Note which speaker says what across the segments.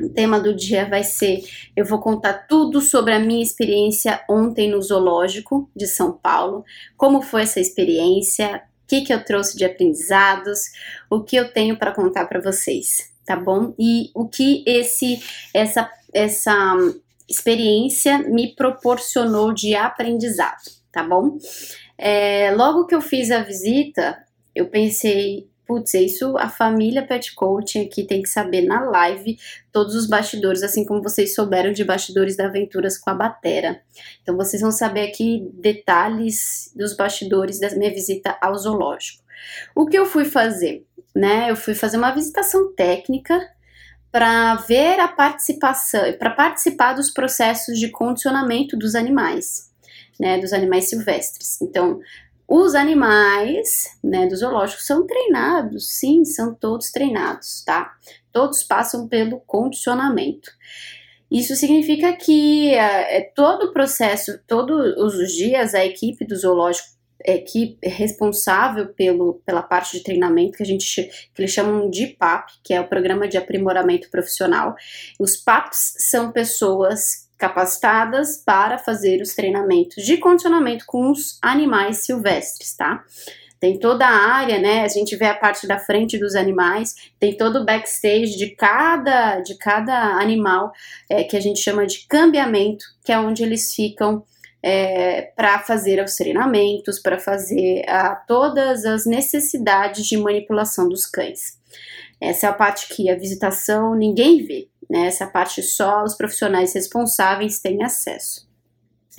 Speaker 1: O tema do dia vai ser: eu vou contar tudo sobre a minha experiência ontem no Zoológico de São Paulo, como foi essa experiência, o que, que eu trouxe de aprendizados, o que eu tenho para contar para vocês, tá bom? E o que esse essa essa experiência me proporcionou de aprendizado, tá bom? É, logo que eu fiz a visita, eu pensei, putz, é isso a família Pet Coaching aqui tem que saber na live todos os bastidores, assim como vocês souberam de bastidores da Aventuras com a Batera. Então vocês vão saber aqui detalhes dos bastidores da minha visita ao zoológico. O que eu fui fazer? Né? Eu fui fazer uma visitação técnica para ver a participação, para participar dos processos de condicionamento dos animais, né, dos animais silvestres. Então, os animais, né, do zoológico são treinados, sim, são todos treinados, tá? Todos passam pelo condicionamento. Isso significa que é, todo o processo, todos os dias, a equipe do zoológico equipe responsável pelo, pela parte de treinamento que a gente que eles chamam de PAP, que é o programa de aprimoramento profissional. Os PAPs são pessoas capacitadas para fazer os treinamentos de condicionamento com os animais silvestres, tá? Tem toda a área, né? A gente vê a parte da frente dos animais, tem todo o backstage de cada de cada animal é, que a gente chama de cambiamento, que é onde eles ficam é, para fazer os treinamentos, para fazer a, todas as necessidades de manipulação dos cães. Essa é a parte que a visitação ninguém vê, né? Essa parte só os profissionais responsáveis têm acesso.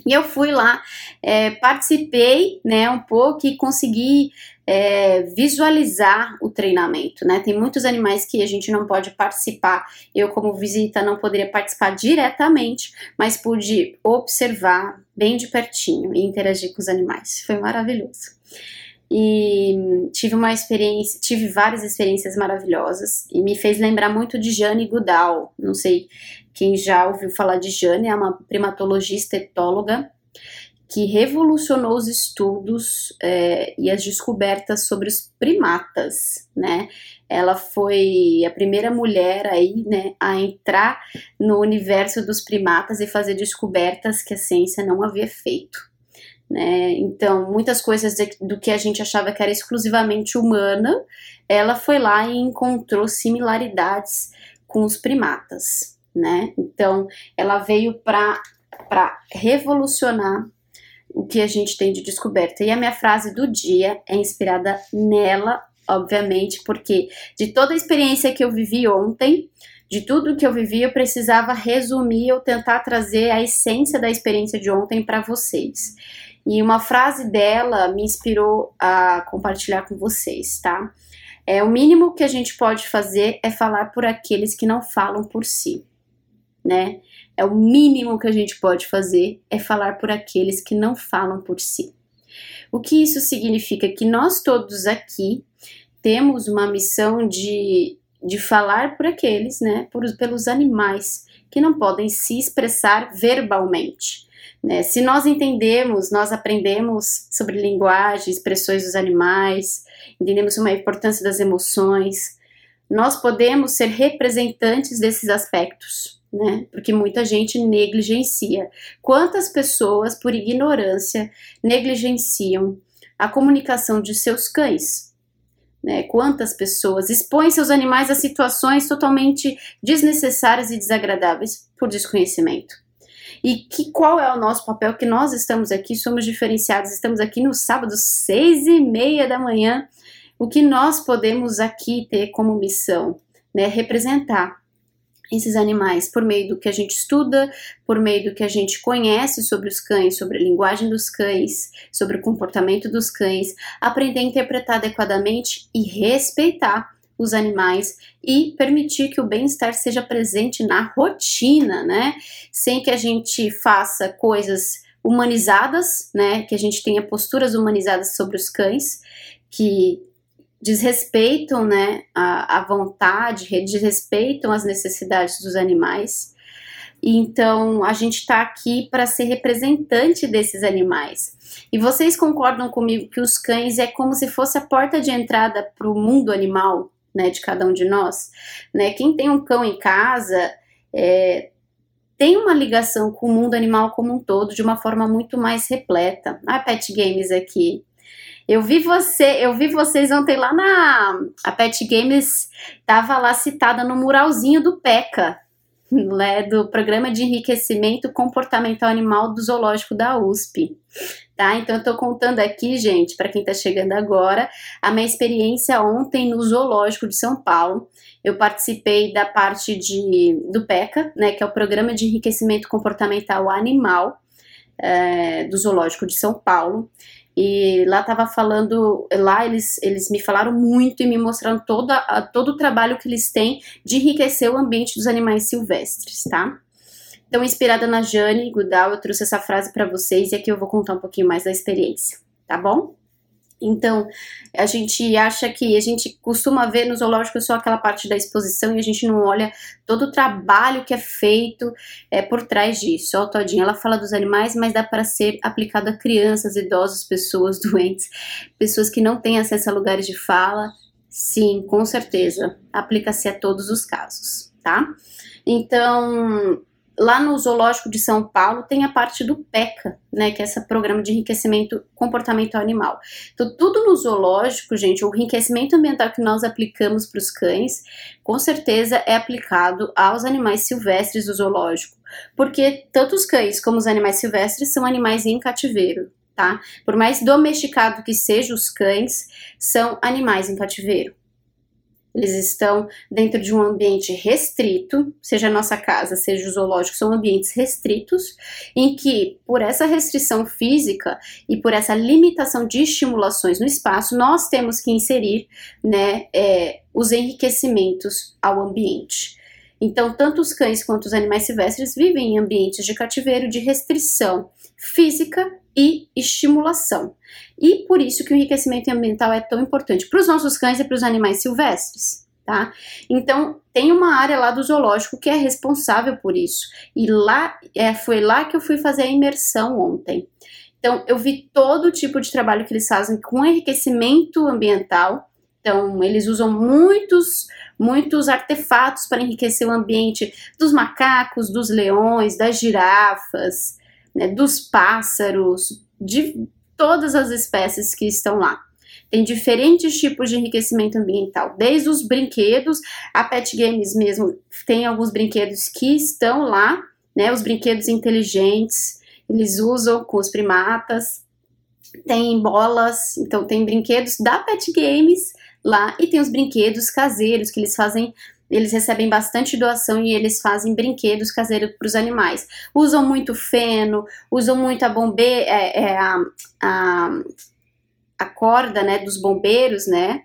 Speaker 1: E eu fui lá, é, participei, né, um pouco e consegui é, visualizar o treinamento, né? Tem muitos animais que a gente não pode participar. Eu, como visita, não poderia participar diretamente, mas pude observar bem de pertinho e interagir com os animais. Foi maravilhoso. E tive uma experiência, tive várias experiências maravilhosas e me fez lembrar muito de Jane Goodall. Não sei quem já ouviu falar de Jane, é uma primatologista etóloga que revolucionou os estudos é, e as descobertas sobre os primatas, né? Ela foi a primeira mulher aí, né, a entrar no universo dos primatas e fazer descobertas que a ciência não havia feito. Né? Então, muitas coisas do que a gente achava que era exclusivamente humana, ela foi lá e encontrou similaridades com os primatas, né? Então, ela veio para revolucionar o que a gente tem de descoberta. E a minha frase do dia é inspirada nela, obviamente, porque de toda a experiência que eu vivi ontem, de tudo que eu vivi, eu precisava resumir ou tentar trazer a essência da experiência de ontem para vocês. E uma frase dela me inspirou a compartilhar com vocês, tá? É o mínimo que a gente pode fazer é falar por aqueles que não falam por si, né? É o mínimo que a gente pode fazer é falar por aqueles que não falam por si. O que isso significa? Que nós todos aqui temos uma missão de, de falar por aqueles, né, por, pelos animais que não podem se expressar verbalmente. Né? Se nós entendemos, nós aprendemos sobre linguagem, expressões dos animais, entendemos uma importância das emoções, nós podemos ser representantes desses aspectos né? Porque muita gente negligencia. Quantas pessoas, por ignorância, negligenciam a comunicação de seus cães? Né? Quantas pessoas expõem seus animais a situações totalmente desnecessárias e desagradáveis por desconhecimento? E que qual é o nosso papel? Que nós estamos aqui, somos diferenciados, estamos aqui no sábado, seis e meia da manhã. O que nós podemos aqui ter como missão? Né? Representar esses animais por meio do que a gente estuda, por meio do que a gente conhece sobre os cães, sobre a linguagem dos cães, sobre o comportamento dos cães, aprender a interpretar adequadamente e respeitar os animais e permitir que o bem-estar seja presente na rotina, né? Sem que a gente faça coisas humanizadas, né? Que a gente tenha posturas humanizadas sobre os cães, que desrespeitam né, a, a vontade, desrespeitam as necessidades dos animais. Então, a gente está aqui para ser representante desses animais. E vocês concordam comigo que os cães é como se fosse a porta de entrada para o mundo animal, né, de cada um de nós? Né? Quem tem um cão em casa é, tem uma ligação com o mundo animal como um todo de uma forma muito mais repleta. A Pet Games aqui. Eu vi você, eu vi vocês ontem lá na a Pet Games estava lá citada no muralzinho do PECA, né, do Programa de Enriquecimento Comportamental Animal do Zoológico da USP. Tá? Então eu tô contando aqui, gente, para quem tá chegando agora, a minha experiência ontem no Zoológico de São Paulo. Eu participei da parte de do PECA, né, que é o Programa de Enriquecimento Comportamental Animal é, do Zoológico de São Paulo. E lá tava falando, lá eles, eles me falaram muito e me mostraram toda, todo o trabalho que eles têm de enriquecer o ambiente dos animais silvestres, tá? Então, inspirada na Jane Goodall, eu trouxe essa frase para vocês e aqui eu vou contar um pouquinho mais da experiência, tá bom? Então, a gente acha que a gente costuma ver no zoológico só aquela parte da exposição e a gente não olha todo o trabalho que é feito é, por trás disso. Ó, Todinha, ela fala dos animais, mas dá para ser aplicado a crianças, idosos, pessoas doentes, pessoas que não têm acesso a lugares de fala. Sim, com certeza. Aplica-se a todos os casos, tá? Então, Lá no Zoológico de São Paulo tem a parte do PECA, né, que é esse programa de enriquecimento comportamental animal. Então, tudo no zoológico, gente, o enriquecimento ambiental que nós aplicamos para os cães, com certeza é aplicado aos animais silvestres do zoológico, porque tanto os cães como os animais silvestres são animais em cativeiro, tá? Por mais domesticado que sejam os cães, são animais em cativeiro. Eles estão dentro de um ambiente restrito, seja a nossa casa, seja o zoológico, são ambientes restritos, em que, por essa restrição física e por essa limitação de estimulações no espaço, nós temos que inserir né, é, os enriquecimentos ao ambiente. Então, tanto os cães quanto os animais silvestres vivem em ambientes de cativeiro de restrição física e estimulação. E por isso que o enriquecimento ambiental é tão importante para os nossos cães e para os animais silvestres. Tá? Então, tem uma área lá do zoológico que é responsável por isso. E lá é, foi lá que eu fui fazer a imersão ontem. Então, eu vi todo tipo de trabalho que eles fazem com enriquecimento ambiental. Então, eles usam muitos, muitos artefatos para enriquecer o ambiente dos macacos, dos leões, das girafas, né, dos pássaros, de todas as espécies que estão lá. Tem diferentes tipos de enriquecimento ambiental, desde os brinquedos, a Pet Games mesmo tem alguns brinquedos que estão lá, né? Os brinquedos inteligentes, eles usam com os primatas. Tem bolas, então tem brinquedos da Pet Games lá e tem os brinquedos caseiros que eles fazem eles recebem bastante doação e eles fazem brinquedos caseiros para os animais. Usam muito feno, usam muito a bombe, é, é, a, a, a corda né, dos bombeiros, né?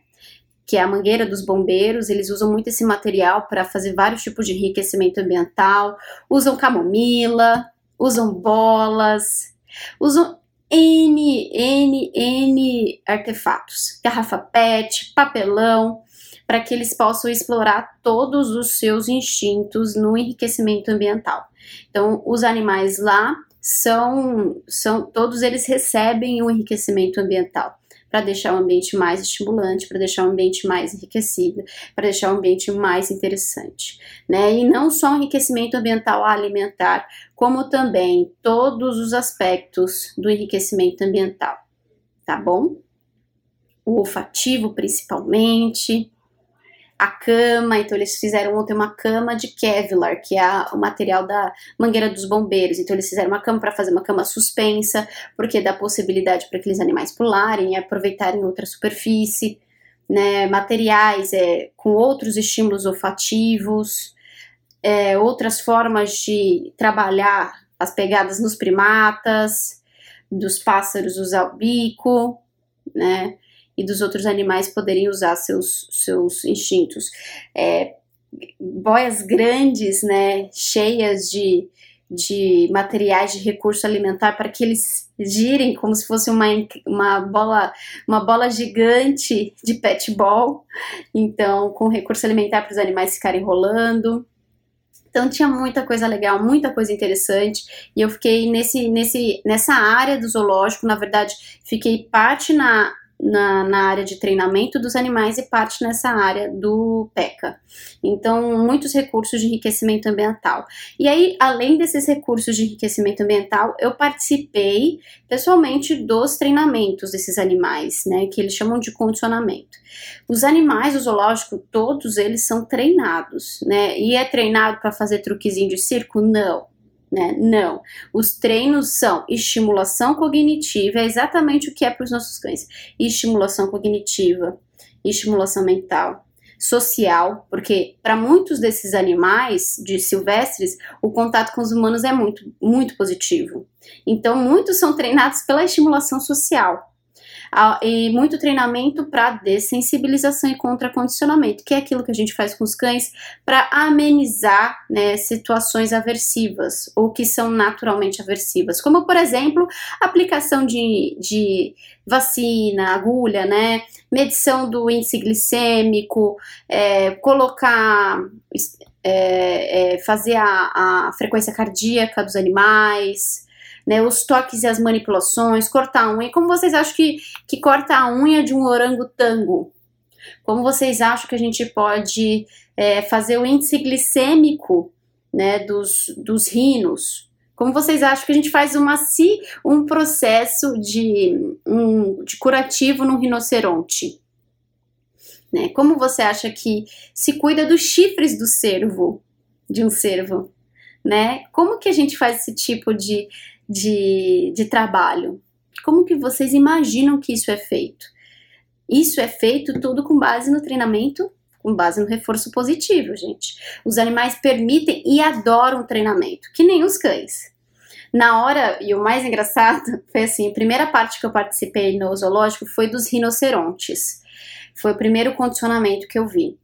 Speaker 1: que é a mangueira dos bombeiros, eles usam muito esse material para fazer vários tipos de enriquecimento ambiental, usam camomila, usam bolas, usam N, N, N artefatos, garrafa PET, papelão, para que eles possam explorar todos os seus instintos no enriquecimento ambiental. Então, os animais lá são, são todos eles recebem o enriquecimento ambiental para deixar o ambiente mais estimulante, para deixar o ambiente mais enriquecido, para deixar o ambiente mais interessante, né? E não só o enriquecimento ambiental alimentar, como também todos os aspectos do enriquecimento ambiental, tá bom? O olfativo, principalmente, a cama, então eles fizeram ontem uma cama de Kevlar, que é o material da mangueira dos bombeiros. Então eles fizeram uma cama para fazer uma cama suspensa, porque dá possibilidade para aqueles animais pularem e aproveitarem outra superfície, né? Materiais é, com outros estímulos olfativos, é, outras formas de trabalhar as pegadas nos primatas, dos pássaros usar o bico, né? E dos outros animais poderem usar seus, seus instintos. É, boias grandes, né, cheias de, de materiais de recurso alimentar para que eles girem como se fosse uma, uma bola uma bola gigante de pet ball, então com recurso alimentar para os animais ficarem rolando. Então tinha muita coisa legal, muita coisa interessante, e eu fiquei nesse, nesse, nessa área do zoológico, na verdade, fiquei parte na na, na área de treinamento dos animais e parte nessa área do PECA. Então, muitos recursos de enriquecimento ambiental. E aí, além desses recursos de enriquecimento ambiental, eu participei pessoalmente dos treinamentos desses animais, né, que eles chamam de condicionamento. Os animais do zoológico, todos eles são treinados, né? E é treinado para fazer truquezinho de circo? Não né? Não. Os treinos são estimulação cognitiva, é exatamente o que é para os nossos cães: estimulação cognitiva, estimulação mental, social, porque para muitos desses animais de silvestres, o contato com os humanos é muito, muito positivo. Então, muitos são treinados pela estimulação social e muito treinamento para dessensibilização e contracondicionamento, que é aquilo que a gente faz com os cães para amenizar né, situações aversivas ou que são naturalmente aversivas, como por exemplo aplicação de, de vacina, agulha, né, medição do índice glicêmico, é, colocar é, é, fazer a, a frequência cardíaca dos animais, né, os toques e as manipulações, cortar a unha. Como vocês acham que, que corta a unha de um orangotango? Como vocês acham que a gente pode é, fazer o índice glicêmico né, dos, dos rinos? Como vocês acham que a gente faz uma, um processo de, um, de curativo no rinoceronte? Né? Como você acha que se cuida dos chifres do cervo, de um cervo? Né? Como que a gente faz esse tipo de, de, de trabalho. Como que vocês imaginam que isso é feito? Isso é feito tudo com base no treinamento, com base no reforço positivo, gente. Os animais permitem e adoram treinamento, que nem os cães. Na hora, e o mais engraçado foi assim: a primeira parte que eu participei no zoológico foi dos rinocerontes. Foi o primeiro condicionamento que eu vi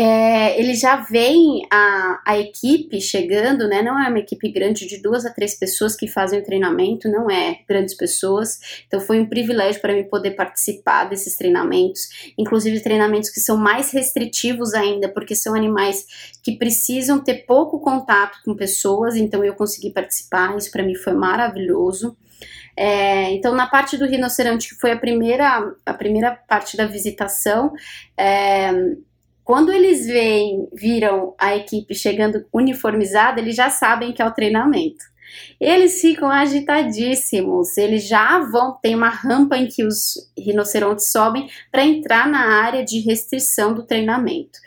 Speaker 1: é, ele já vem a, a equipe chegando, né? Não é uma equipe grande de duas a três pessoas que fazem o treinamento, não é grandes pessoas. Então foi um privilégio para mim poder participar desses treinamentos, inclusive treinamentos que são mais restritivos ainda, porque são animais que precisam ter pouco contato com pessoas. Então eu consegui participar, isso para mim foi maravilhoso. É, então, na parte do rinoceronte, que foi a primeira, a primeira parte da visitação, é, quando eles veem, viram a equipe chegando uniformizada, eles já sabem que é o treinamento. Eles ficam agitadíssimos, eles já vão, tem uma rampa em que os rinocerontes sobem para entrar na área de restrição do treinamento.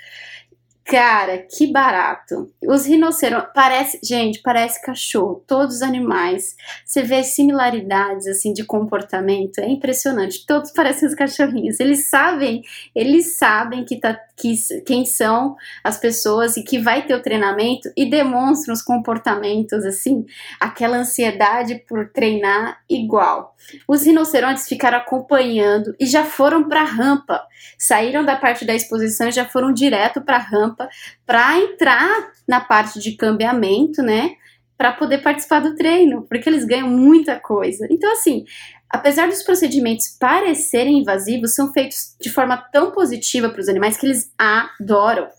Speaker 1: Cara, que barato. Os rinocerontes, parece, gente, parece cachorro, todos os animais. Você vê similaridades assim de comportamento, é impressionante. Todos parecem os cachorrinhos. Eles sabem, eles sabem que tá que, quem são as pessoas e que vai ter o treinamento e demonstram os comportamentos assim, aquela ansiedade por treinar igual. Os rinocerontes ficaram acompanhando e já foram para a rampa. Saíram da parte da exposição e já foram direto para a rampa para entrar na parte de cambiamento, né? Para poder participar do treino, porque eles ganham muita coisa. Então, assim, apesar dos procedimentos parecerem invasivos, são feitos de forma tão positiva para os animais que eles adoram.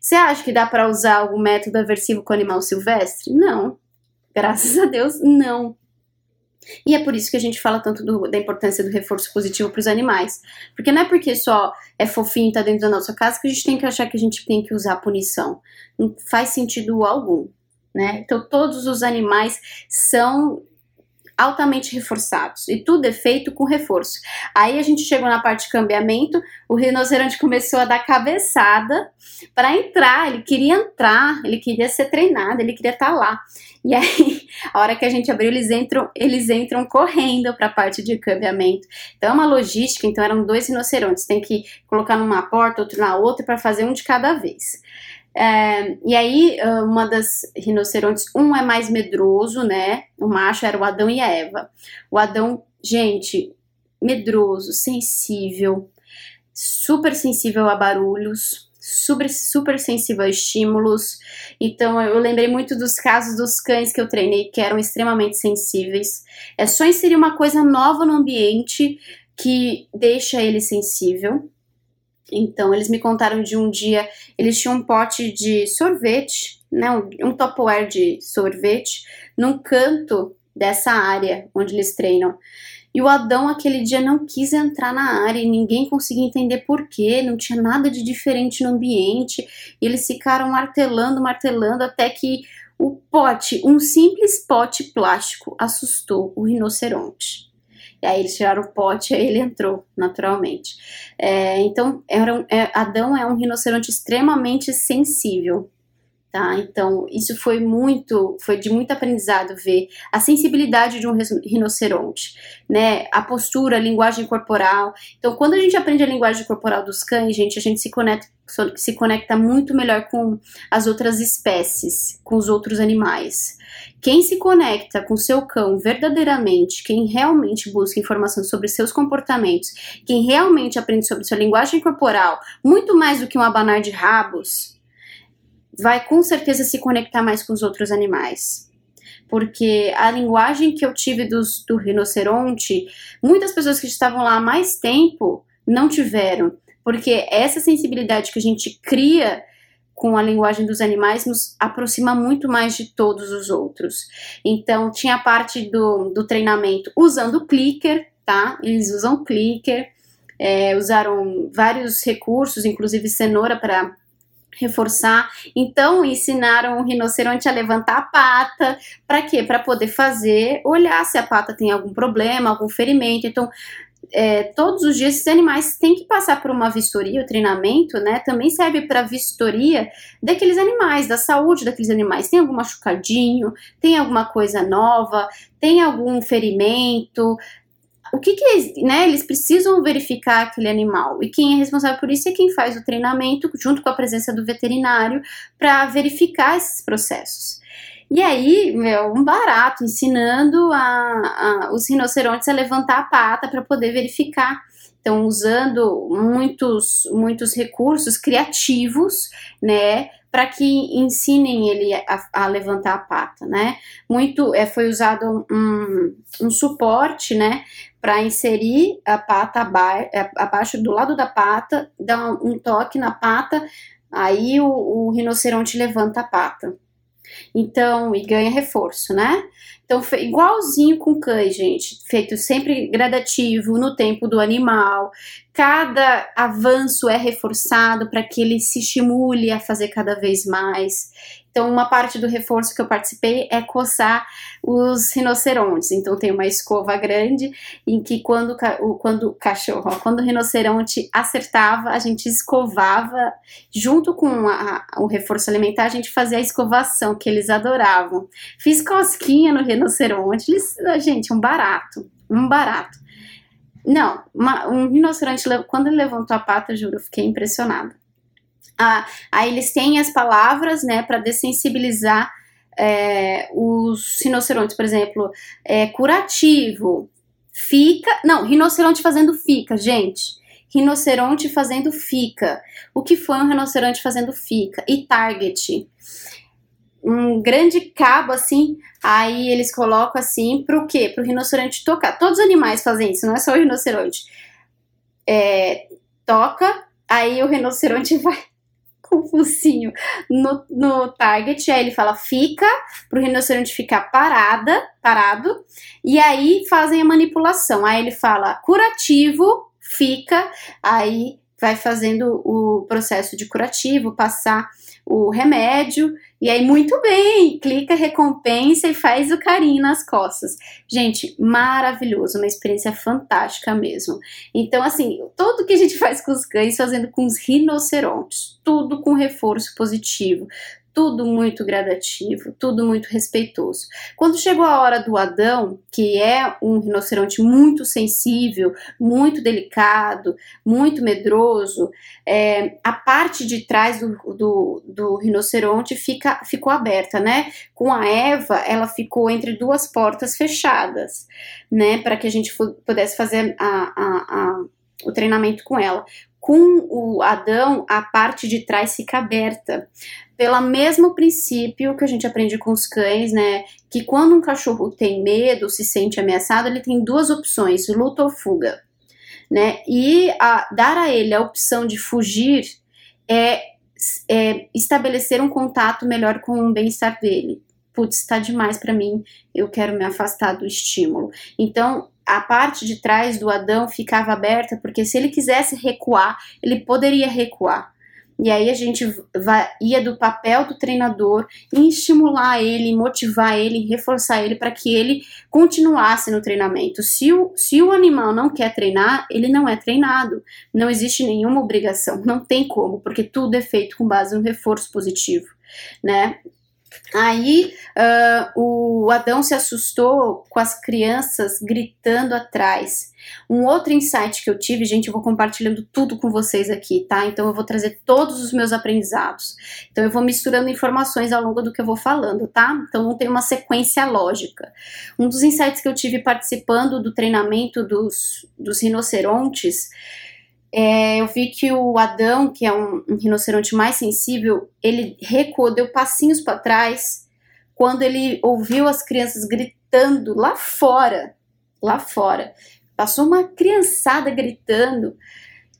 Speaker 1: Você acha que dá para usar algum método aversivo com animal silvestre? Não. Graças a Deus, não. E é por isso que a gente fala tanto do, da importância do reforço positivo para os animais. Porque não é porque só é fofinho e tá dentro da nossa casa que a gente tem que achar que a gente tem que usar punição. Não faz sentido algum. Né? Então, todos os animais são altamente reforçados e tudo é feito com reforço. Aí a gente chegou na parte de cambiamento, o rinoceronte começou a dar cabeçada para entrar, ele queria entrar, ele queria ser treinado, ele queria estar tá lá. E aí, a hora que a gente abriu, eles entram, eles entram correndo para a parte de cambiamento. Então é uma logística, então eram dois rinocerontes, tem que colocar numa porta, outro na outra para fazer um de cada vez. É, e aí, uma das rinocerontes, um é mais medroso, né? O macho era o Adão e a Eva. O Adão, gente, medroso, sensível, super sensível a barulhos, super, super sensível a estímulos. Então, eu lembrei muito dos casos dos cães que eu treinei que eram extremamente sensíveis. É só inserir uma coisa nova no ambiente que deixa ele sensível. Então, eles me contaram de um dia, eles tinham um pote de sorvete, né, um, um Tupperware de sorvete, num canto dessa área onde eles treinam. E o Adão aquele dia não quis entrar na área e ninguém conseguia entender por quê, não tinha nada de diferente no ambiente. E eles ficaram martelando, martelando até que o pote, um simples pote plástico, assustou o rinoceronte. Aí eles tiraram o pote e ele entrou, naturalmente. É, então, era um, é, Adão é um rinoceronte extremamente sensível. Tá? Então, isso foi muito, foi de muito aprendizado ver a sensibilidade de um rinoceronte, né? A postura, a linguagem corporal. Então, quando a gente aprende a linguagem corporal dos cães, gente, a gente se conecta, se conecta muito melhor com as outras espécies, com os outros animais. Quem se conecta com seu cão verdadeiramente, quem realmente busca informação sobre seus comportamentos, quem realmente aprende sobre sua linguagem corporal, muito mais do que um abanar de rabos, vai com certeza se conectar mais com os outros animais. Porque a linguagem que eu tive dos, do rinoceronte, muitas pessoas que estavam lá há mais tempo não tiveram. Porque essa sensibilidade que a gente cria com a linguagem dos animais nos aproxima muito mais de todos os outros. Então, tinha a parte do, do treinamento usando clicker, tá? Eles usam clicker, é, usaram vários recursos, inclusive cenoura para reforçar. Então, ensinaram o rinoceronte a levantar a pata. Para quê? Para poder fazer, olhar se a pata tem algum problema, algum ferimento. Então, é, todos os dias esses animais têm que passar por uma vistoria, o treinamento, né? Também serve para vistoria daqueles animais, da saúde daqueles animais. Tem algum machucadinho? Tem alguma coisa nova? Tem algum ferimento? O que, que né, eles precisam verificar aquele animal e quem é responsável por isso é quem faz o treinamento junto com a presença do veterinário para verificar esses processos. E aí, meu, um barato ensinando a, a, os rinocerontes a levantar a pata para poder verificar. Então, usando muitos, muitos recursos criativos, né, para que ensinem ele a, a, levantar a pata, né? Muito é, foi usado um, um suporte, né, para inserir a pata é, abaixo do lado da pata, dar um toque na pata, aí o, o rinoceronte levanta a pata. Então, e ganha reforço, né? Então, igualzinho com cães, gente, feito sempre gradativo no tempo do animal. Cada avanço é reforçado para que ele se estimule a fazer cada vez mais. Então, uma parte do reforço que eu participei é coçar os rinocerontes. Então, tem uma escova grande em que quando o, quando cachorro, quando o rinoceronte acertava, a gente escovava, junto com a, o reforço alimentar, a gente fazia a escovação, que eles adoravam. Fiz cosquinha no rinoceronte, eles, gente, um barato, um barato. Não, uma, um rinoceronte, quando ele levantou a pata, juro, eu fiquei impressionada. Aí eles têm as palavras, né, para dessensibilizar é, os rinocerontes, por exemplo, é, curativo, fica, não, rinoceronte fazendo fica, gente. Rinoceronte fazendo fica. O que foi um rinoceronte fazendo fica? E target. Um grande cabo assim, aí eles colocam assim pro quê? Pro rinoceronte tocar. Todos os animais fazem isso, não é só o rinoceronte. É, toca, aí o rinoceronte vai o focinho no, no target, aí ele fala fica, pro rinoceronte ficar parada, parado, e aí fazem a manipulação. Aí ele fala curativo, fica, aí vai fazendo o processo de curativo, passar o remédio, e aí muito bem, clica, recompensa e faz o carinho nas costas. Gente, maravilhoso, uma experiência fantástica mesmo. Então, assim, tudo que a gente faz com os cães, fazendo com os rinocerontes, tudo com reforço positivo, tudo muito gradativo, tudo muito respeitoso. Quando chegou a hora do Adão, que é um rinoceronte muito sensível, muito delicado, muito medroso, é, a parte de trás do, do, do, rinoceronte fica, ficou aberta, né? Com a Eva, ela ficou entre duas portas fechadas, né? Para que a gente pudesse fazer a, a, a, o treinamento com ela com o Adão, a parte de trás fica aberta. Pelo mesmo princípio que a gente aprende com os cães, né? Que quando um cachorro tem medo, se sente ameaçado, ele tem duas opções: luta ou fuga. Né? E a, dar a ele a opção de fugir é, é estabelecer um contato melhor com o bem-estar dele. putz, está demais para mim, eu quero me afastar do estímulo. Então, a parte de trás do Adão ficava aberta, porque se ele quisesse recuar, ele poderia recuar. E aí a gente ia do papel do treinador em estimular ele, motivar ele, reforçar ele para que ele continuasse no treinamento. Se o, se o animal não quer treinar, ele não é treinado. Não existe nenhuma obrigação, não tem como, porque tudo é feito com base no reforço positivo, né? Aí uh, o Adão se assustou com as crianças gritando atrás. Um outro insight que eu tive, gente, eu vou compartilhando tudo com vocês aqui, tá? Então eu vou trazer todos os meus aprendizados. Então eu vou misturando informações ao longo do que eu vou falando, tá? Então não tem uma sequência lógica. Um dos insights que eu tive participando do treinamento dos, dos rinocerontes é, eu vi que o Adão, que é um, um, rinoceronte mais sensível, ele recuou, deu passinhos para trás quando ele ouviu as crianças gritando lá fora, lá fora. Passou uma criançada gritando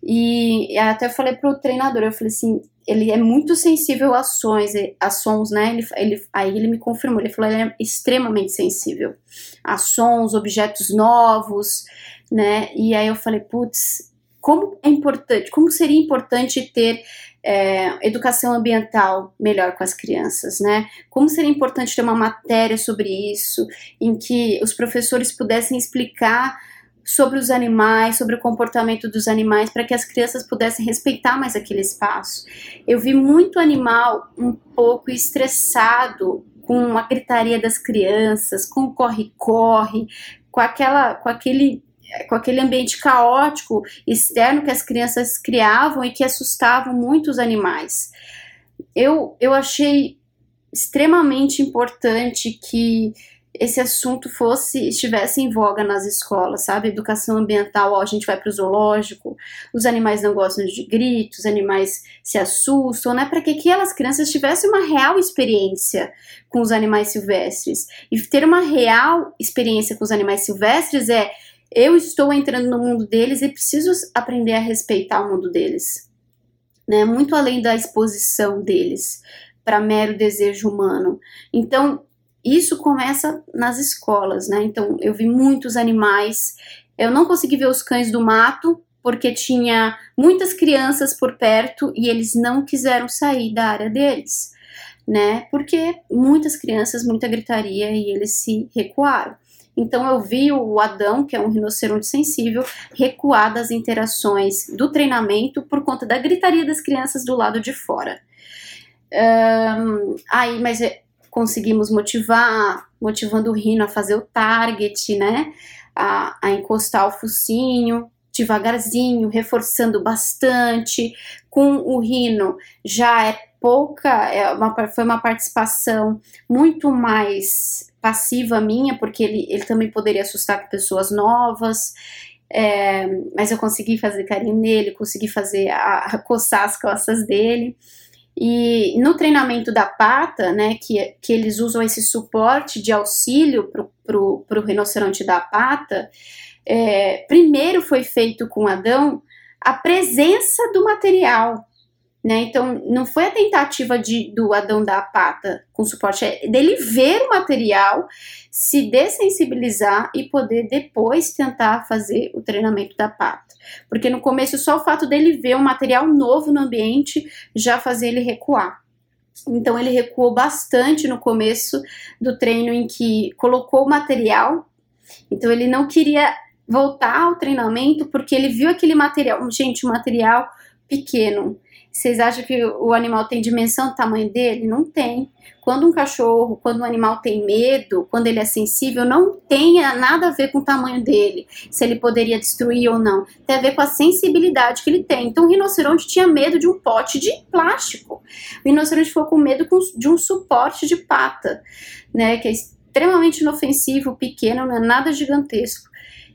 Speaker 1: e até falei pro treinador, eu falei assim, ele é muito sensível a sons, a sons, né? Ele, ele, aí ele me confirmou, ele falou, ele é extremamente sensível a sons, objetos novos, né? E aí eu falei, putz, como é importante, como seria importante ter é, educação ambiental melhor com as crianças, né? Como seria importante ter uma matéria sobre isso, em que os professores pudessem explicar sobre os animais, sobre o comportamento dos animais, para que as crianças pudessem respeitar mais aquele espaço. Eu vi muito animal um pouco estressado com a gritaria das crianças, com o corre-corre, com aquela, com aquele com aquele ambiente caótico externo que as crianças criavam e que assustavam muitos animais. Eu, eu achei extremamente importante que esse assunto fosse estivesse em voga nas escolas, sabe? Educação ambiental, ó, a gente vai para o zoológico, os animais não gostam de gritos, os animais se assustam, né? Para que aquelas crianças tivessem uma real experiência com os animais silvestres. E ter uma real experiência com os animais silvestres é eu estou entrando no mundo deles e preciso aprender a respeitar o mundo deles, né? Muito além da exposição deles para mero desejo humano. Então, isso começa nas escolas, né? Então, eu vi muitos animais. Eu não consegui ver os cães do mato porque tinha muitas crianças por perto e eles não quiseram sair da área deles, né? Porque muitas crianças, muita gritaria e eles se recuaram. Então eu vi o Adão, que é um rinoceronte sensível, recuar das interações do treinamento por conta da gritaria das crianças do lado de fora. Um, aí, mas é, conseguimos motivar, motivando o rino a fazer o target, né? A, a encostar o focinho devagarzinho, reforçando bastante. Com o rino já é pouca, é uma, foi uma participação muito mais passiva minha, porque ele, ele também poderia assustar pessoas novas. É, mas eu consegui fazer carinho nele, consegui fazer a, a, coçar as costas dele. E no treinamento da pata, né, que, que eles usam esse suporte de auxílio para o rinoceronte da pata, é, primeiro foi feito com Adão a presença do material. Né? Então, não foi a tentativa de, do Adão dar a pata com suporte, é dele ver o material, se dessensibilizar e poder depois tentar fazer o treinamento da pata. Porque no começo, só o fato dele ver um material novo no ambiente já fazia ele recuar. Então, ele recuou bastante no começo do treino, em que colocou o material. Então, ele não queria voltar ao treinamento porque ele viu aquele material, gente, um material pequeno vocês acham que o animal tem dimensão do tamanho dele? Não tem. Quando um cachorro, quando um animal tem medo, quando ele é sensível, não tem nada a ver com o tamanho dele, se ele poderia destruir ou não. Tem a ver com a sensibilidade que ele tem. Então o rinoceronte tinha medo de um pote de plástico. O rinoceronte ficou com medo de um suporte de pata, né? Que é extremamente inofensivo, pequeno, não é nada gigantesco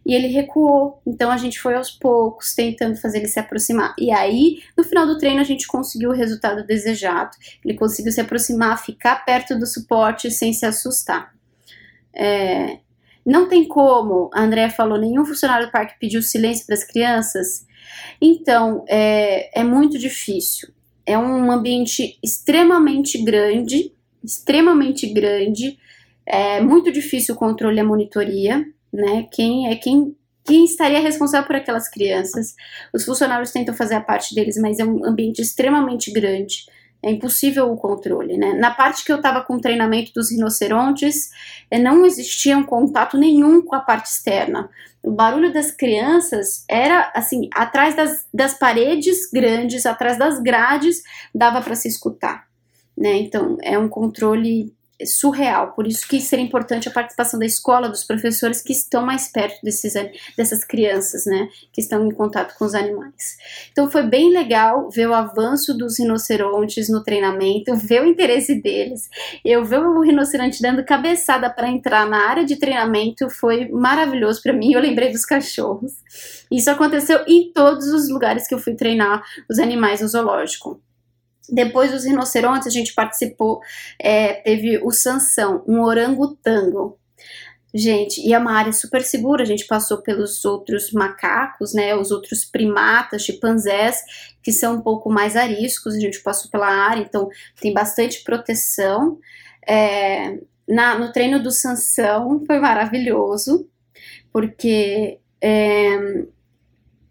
Speaker 1: e ele recuou. Então a gente foi aos poucos tentando fazer ele se aproximar. E aí, no final do treino, a gente conseguiu o resultado desejado. Ele conseguiu se aproximar, ficar perto do suporte sem se assustar. É, não tem como, a Andrea falou, nenhum funcionário do parque pediu silêncio para as crianças. Então, é, é muito difícil. É um ambiente extremamente grande, extremamente grande, é muito difícil o controle e a monitoria, né? Quem é quem quem estaria responsável por aquelas crianças? Os funcionários tentam fazer a parte deles, mas é um ambiente extremamente grande. É impossível o controle, né? Na parte que eu estava com o treinamento dos rinocerontes, é, não existia um contato nenhum com a parte externa. O barulho das crianças era assim, atrás das, das paredes grandes, atrás das grades, dava para se escutar. Né? Então, é um controle surreal. Por isso que seria importante a participação da escola, dos professores que estão mais perto desses, dessas crianças, né, que estão em contato com os animais. Então foi bem legal ver o avanço dos rinocerontes no treinamento, ver o interesse deles. Eu ver o rinoceronte dando cabeçada para entrar na área de treinamento foi maravilhoso para mim. Eu lembrei dos cachorros. Isso aconteceu em todos os lugares que eu fui treinar os animais no zoológico. Depois dos rinocerontes, a gente participou, é, teve o Sansão, um orangotango. Gente, e é uma área super segura, a gente passou pelos outros macacos, né, os outros primatas, chimpanzés, que são um pouco mais ariscos, a gente passou pela área, então tem bastante proteção. É, na, no treino do Sansão foi maravilhoso, porque é,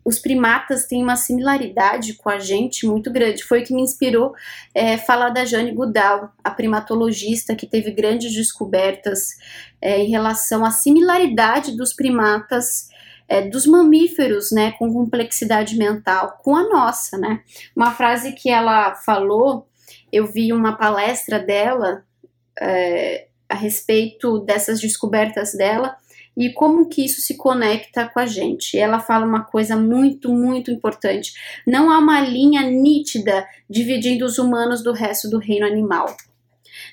Speaker 1: os primatas têm uma similaridade com a gente muito grande. Foi o que me inspirou é, falar da Jane Goodall, a primatologista que teve grandes descobertas é, em relação à similaridade dos primatas. É, dos mamíferos, né, com complexidade mental, com a nossa, né? Uma frase que ela falou, eu vi uma palestra dela é, a respeito dessas descobertas dela, e como que isso se conecta com a gente. Ela fala uma coisa muito, muito importante. Não há uma linha nítida dividindo os humanos do resto do reino animal.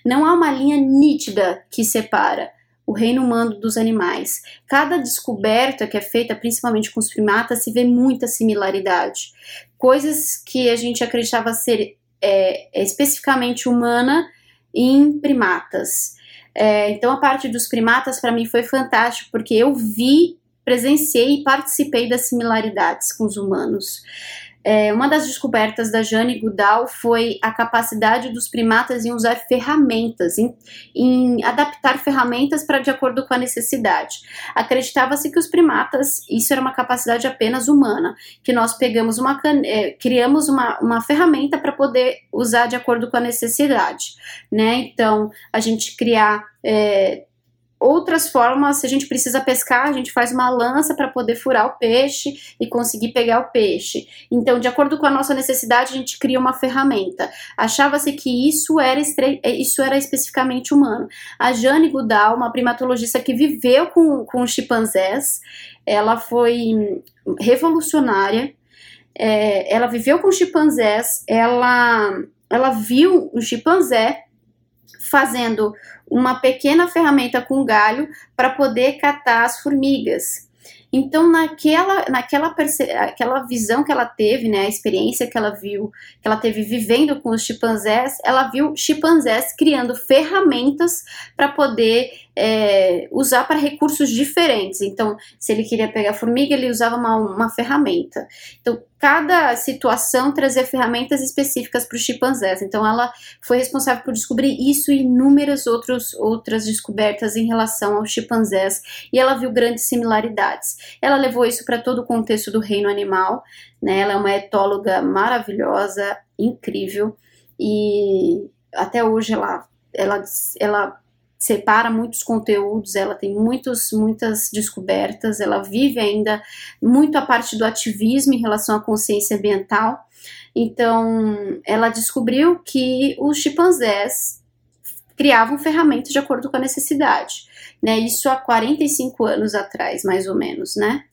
Speaker 1: Não há uma linha nítida que separa o reino humano dos animais. Cada descoberta que é feita, principalmente com os primatas, se vê muita similaridade. Coisas que a gente acreditava ser é, especificamente humana em primatas. É, então a parte dos primatas para mim foi fantástico porque eu vi, presenciei e participei das similaridades com os humanos. É, uma das descobertas da Jane Goodall foi a capacidade dos primatas em usar ferramentas, em, em adaptar ferramentas para de acordo com a necessidade. Acreditava-se que os primatas, isso era uma capacidade apenas humana, que nós pegamos uma é, criamos uma, uma ferramenta para poder usar de acordo com a necessidade, né? Então, a gente criar é, outras formas, se a gente precisa pescar, a gente faz uma lança para poder furar o peixe e conseguir pegar o peixe. Então, de acordo com a nossa necessidade, a gente cria uma ferramenta. Achava-se que isso era, isso era especificamente humano. A Jane Goodall, uma primatologista que viveu com, com chimpanzés, ela foi revolucionária. É, ela viveu com chimpanzés, ela, ela viu um chimpanzé fazendo uma pequena ferramenta com galho para poder catar as formigas. Então, naquela, naquela aquela visão que ela teve, né, a experiência que ela viu, que ela teve vivendo com os chimpanzés, ela viu chimpanzés criando ferramentas para poder é, usar para recursos diferentes. Então, se ele queria pegar formiga, ele usava uma, uma ferramenta. Então, cada situação trazia ferramentas específicas para os chimpanzés. Então, ela foi responsável por descobrir isso e inúmeras outros, outras descobertas em relação aos chimpanzés. E ela viu grandes similaridades. Ela levou isso para todo o contexto do reino animal. Né? Ela é uma etóloga maravilhosa, incrível. E até hoje ela, ela, ela separa muitos conteúdos, ela tem muitos, muitas descobertas, ela vive ainda muito a parte do ativismo em relação à consciência ambiental. Então, ela descobriu que os chimpanzés criavam ferramentas de acordo com a necessidade, né? Isso há 45 anos atrás, mais ou menos, né?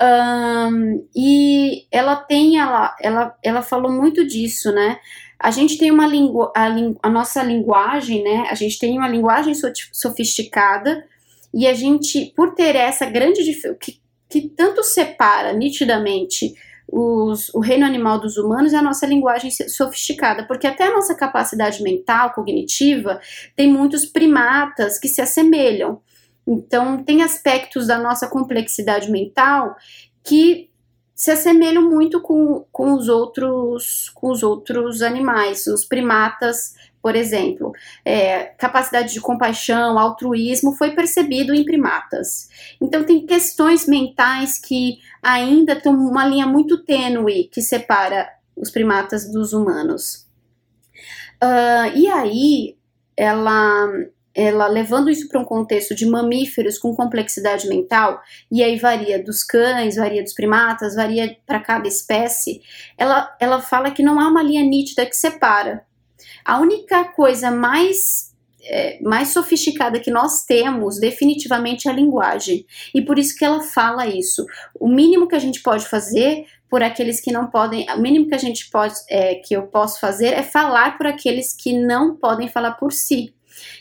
Speaker 1: Um, e ela tem, ela, ela, ela falou muito disso, né? A gente tem uma língua, a, a nossa linguagem, né? A gente tem uma linguagem sofisticada e a gente, por ter essa grande que, que tanto separa nitidamente os, o reino animal dos humanos é a nossa linguagem sofisticada, porque até a nossa capacidade mental, cognitiva, tem muitos primatas que se assemelham. Então, tem aspectos da nossa complexidade mental que se assemelham muito com, com, os outros, com os outros animais, os primatas, por exemplo. É, capacidade de compaixão, altruísmo foi percebido em primatas. Então, tem questões mentais que ainda estão uma linha muito tênue que separa os primatas dos humanos. Uh, e aí, ela ela levando isso para um contexto de mamíferos com complexidade mental, e aí varia dos cães, varia dos primatas, varia para cada espécie, ela, ela fala que não há uma linha nítida que separa. A única coisa mais é, mais sofisticada que nós temos definitivamente é a linguagem. E por isso que ela fala isso. O mínimo que a gente pode fazer por aqueles que não podem, o mínimo que a gente pode, é, que eu posso fazer é falar por aqueles que não podem falar por si.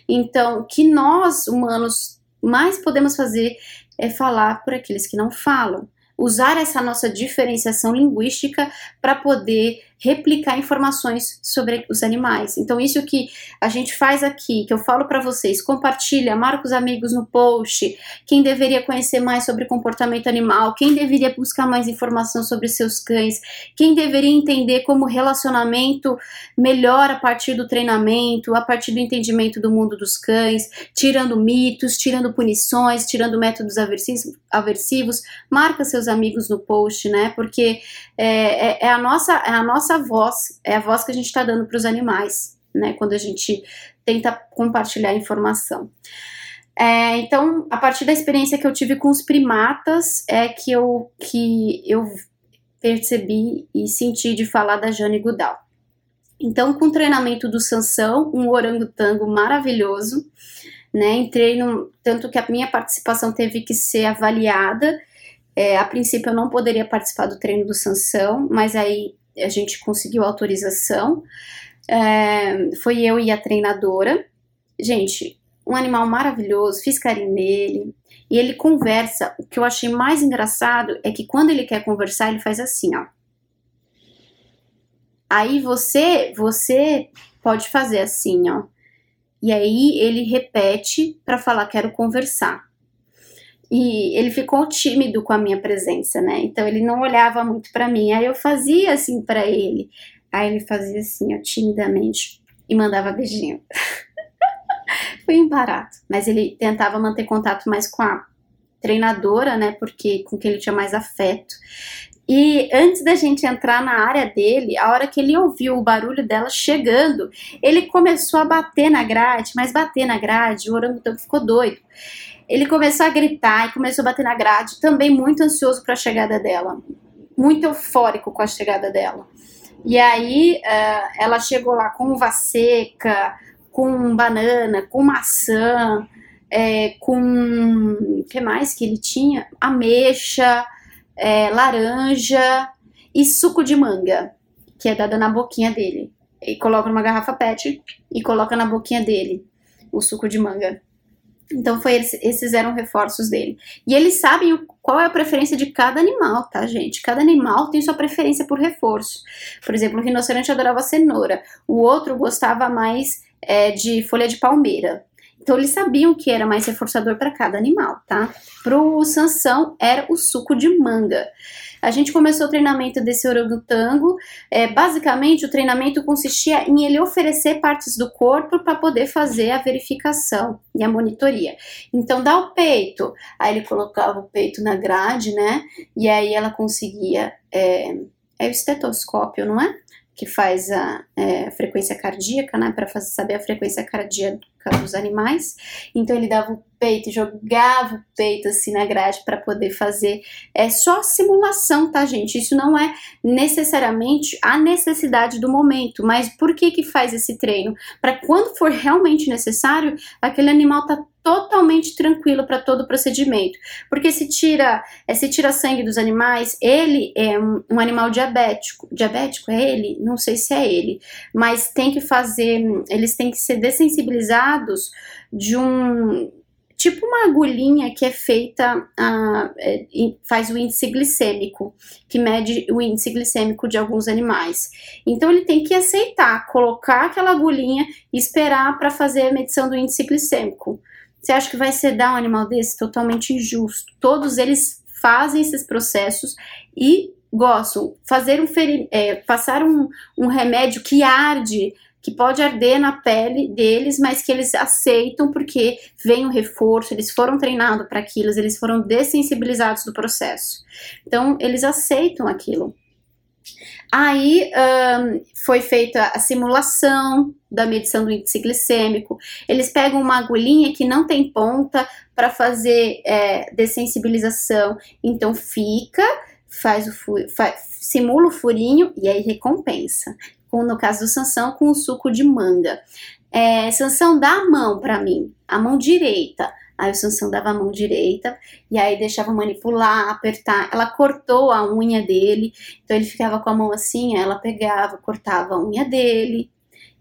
Speaker 1: Então, o que nós, humanos, mais podemos fazer é falar por aqueles que não falam. Usar essa nossa diferenciação linguística para poder replicar informações sobre os animais. Então, isso que a gente faz aqui, que eu falo para vocês, compartilha, marca os amigos no post, quem deveria conhecer mais sobre comportamento animal, quem deveria buscar mais informação sobre seus cães, quem deveria entender como relacionamento melhora a partir do treinamento, a partir do entendimento do mundo dos cães, tirando mitos, tirando punições, tirando métodos aversivos, aversivos marca seus amigos no post, né? Porque é, é, é a nossa, é a nossa nossa voz, é a voz que a gente está dando para os animais, né? Quando a gente tenta compartilhar informação. É, então, a partir da experiência que eu tive com os primatas, é que eu, que eu percebi e senti de falar da Jane Goodall. Então, com o treinamento do Sansão, um orangotango maravilhoso, né? Entrei no. Tanto que a minha participação teve que ser avaliada. É, a princípio, eu não poderia participar do treino do Sansão, mas aí a gente conseguiu autorização. É, foi eu e a treinadora. Gente, um animal maravilhoso, fiz carinho nele. E ele conversa. O que eu achei mais engraçado é que quando ele quer conversar, ele faz assim, ó. Aí você, você pode fazer assim, ó. E aí ele repete para falar quero conversar. E ele ficou tímido com a minha presença, né? Então ele não olhava muito para mim. Aí eu fazia assim para ele. Aí ele fazia assim, ó, timidamente e mandava beijinho. Foi um barato. Mas ele tentava manter contato mais com a treinadora, né? Porque com quem ele tinha mais afeto. E antes da gente entrar na área dele, a hora que ele ouviu o barulho dela chegando, ele começou a bater na grade, mas bater na grade, o orangotango ficou doido. Ele começou a gritar e começou a bater na grade, também muito ansioso para a chegada dela, muito eufórico com a chegada dela. E aí uh, ela chegou lá com uva seca, com banana, com maçã, é, com que mais que ele tinha? Ameixa, é, laranja e suco de manga, que é dada na boquinha dele. E coloca numa garrafa PET e coloca na boquinha dele o suco de manga. Então foi esses, esses eram reforços dele. E eles sabem qual é a preferência de cada animal, tá, gente? Cada animal tem sua preferência por reforço. Por exemplo, o rinoceronte adorava cenoura, o outro gostava mais é, de folha de palmeira. Então eles sabiam que era mais reforçador para cada animal, tá? Pro Sansão era o suco de manga. A gente começou o treinamento desse orangotango. É, basicamente, o treinamento consistia em ele oferecer partes do corpo para poder fazer a verificação e a monitoria. Então, dá o peito. Aí ele colocava o peito na grade, né? E aí ela conseguia. É, é o estetoscópio, não é? Que faz a, é, frequência cardíaca, né? Para saber a frequência cardíaca dos animais. Então ele dava o peito, jogava o peito assim na grade para poder fazer. É só simulação, tá, gente? Isso não é necessariamente a necessidade do momento, mas por que que faz esse treino? Para quando for realmente necessário, aquele animal tá totalmente tranquilo para todo o procedimento. Porque se tira, é, se tira sangue dos animais, ele é um, um, animal diabético. Diabético é ele? Não sei se é ele, mas tem que fazer, eles têm que ser dessensibilizados de um tipo uma agulhinha que é feita, uh, faz o índice glicêmico, que mede o índice glicêmico de alguns animais. Então ele tem que aceitar, colocar aquela agulhinha e esperar para fazer a medição do índice glicêmico. Você acha que vai sedar um animal desse? Totalmente injusto. Todos eles fazem esses processos e gostam. Fazer um feri é, passar um, um remédio que arde que pode arder na pele deles, mas que eles aceitam porque vem o reforço, eles foram treinados para aquilo, eles foram dessensibilizados do processo. Então, eles aceitam aquilo. Aí um, foi feita a simulação da medição do índice glicêmico. Eles pegam uma agulhinha que não tem ponta para fazer é, dessensibilização. Então fica, faz o faz, simula o furinho e aí recompensa com, no caso do Sansão, com o suco de manga. É, Sansão dá a mão para mim, a mão direita. Aí o dava a mão direita e aí deixava manipular, apertar. Ela cortou a unha dele, então ele ficava com a mão assim, ela pegava, cortava a unha dele.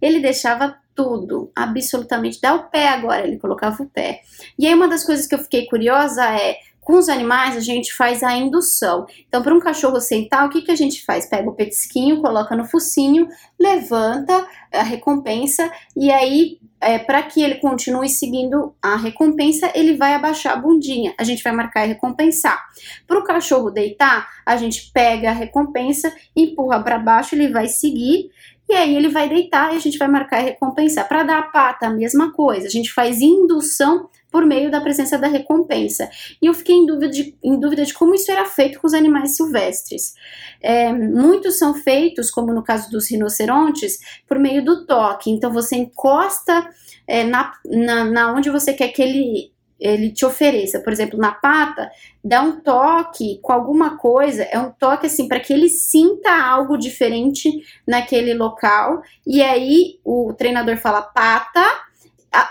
Speaker 1: Ele deixava tudo, absolutamente. Dá o pé agora, ele colocava o pé. E aí uma das coisas que eu fiquei curiosa é com os animais, a gente faz a indução. Então, para um cachorro sentar, o que, que a gente faz? Pega o petisquinho, coloca no focinho, levanta a recompensa, e aí, é, para que ele continue seguindo a recompensa, ele vai abaixar a bundinha. A gente vai marcar e recompensar. Para o cachorro deitar, a gente pega a recompensa, empurra para baixo, ele vai seguir. E aí ele vai deitar e a gente vai marcar e recompensar. Para dar a pata, a mesma coisa. A gente faz indução por meio da presença da recompensa. E eu fiquei em dúvida de, em dúvida de como isso era feito com os animais silvestres. É, muitos são feitos, como no caso dos rinocerontes, por meio do toque. Então você encosta é, na, na, na onde você quer que ele ele te ofereça, por exemplo, na pata, dá um toque com alguma coisa, é um toque assim para que ele sinta algo diferente naquele local. E aí o treinador fala pata,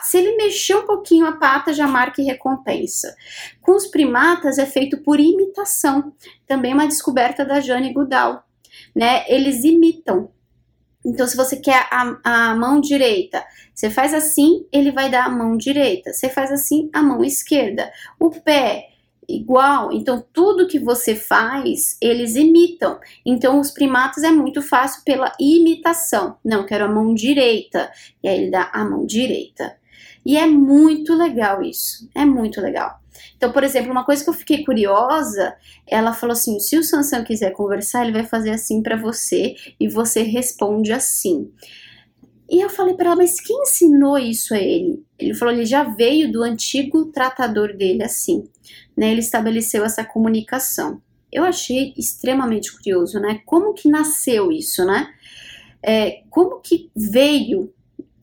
Speaker 1: se ele mexer um pouquinho a pata, já marca e recompensa. Com os primatas é feito por imitação, também uma descoberta da Jane Goodall, né? Eles imitam. Então, se você quer a, a mão direita, você faz assim, ele vai dar a mão direita. Você faz assim, a mão esquerda. O pé, igual. Então, tudo que você faz, eles imitam. Então, os primatas é muito fácil pela imitação. Não, quero a mão direita. E aí ele dá a mão direita. E é muito legal isso. É muito legal. Então, por exemplo, uma coisa que eu fiquei curiosa, ela falou assim: se o Sansão quiser conversar, ele vai fazer assim para você e você responde assim. E eu falei para ela, mas quem ensinou isso a ele? Ele falou, ele já veio do antigo tratador dele assim, né? Ele estabeleceu essa comunicação. Eu achei extremamente curioso, né? Como que nasceu isso, né? É, como que veio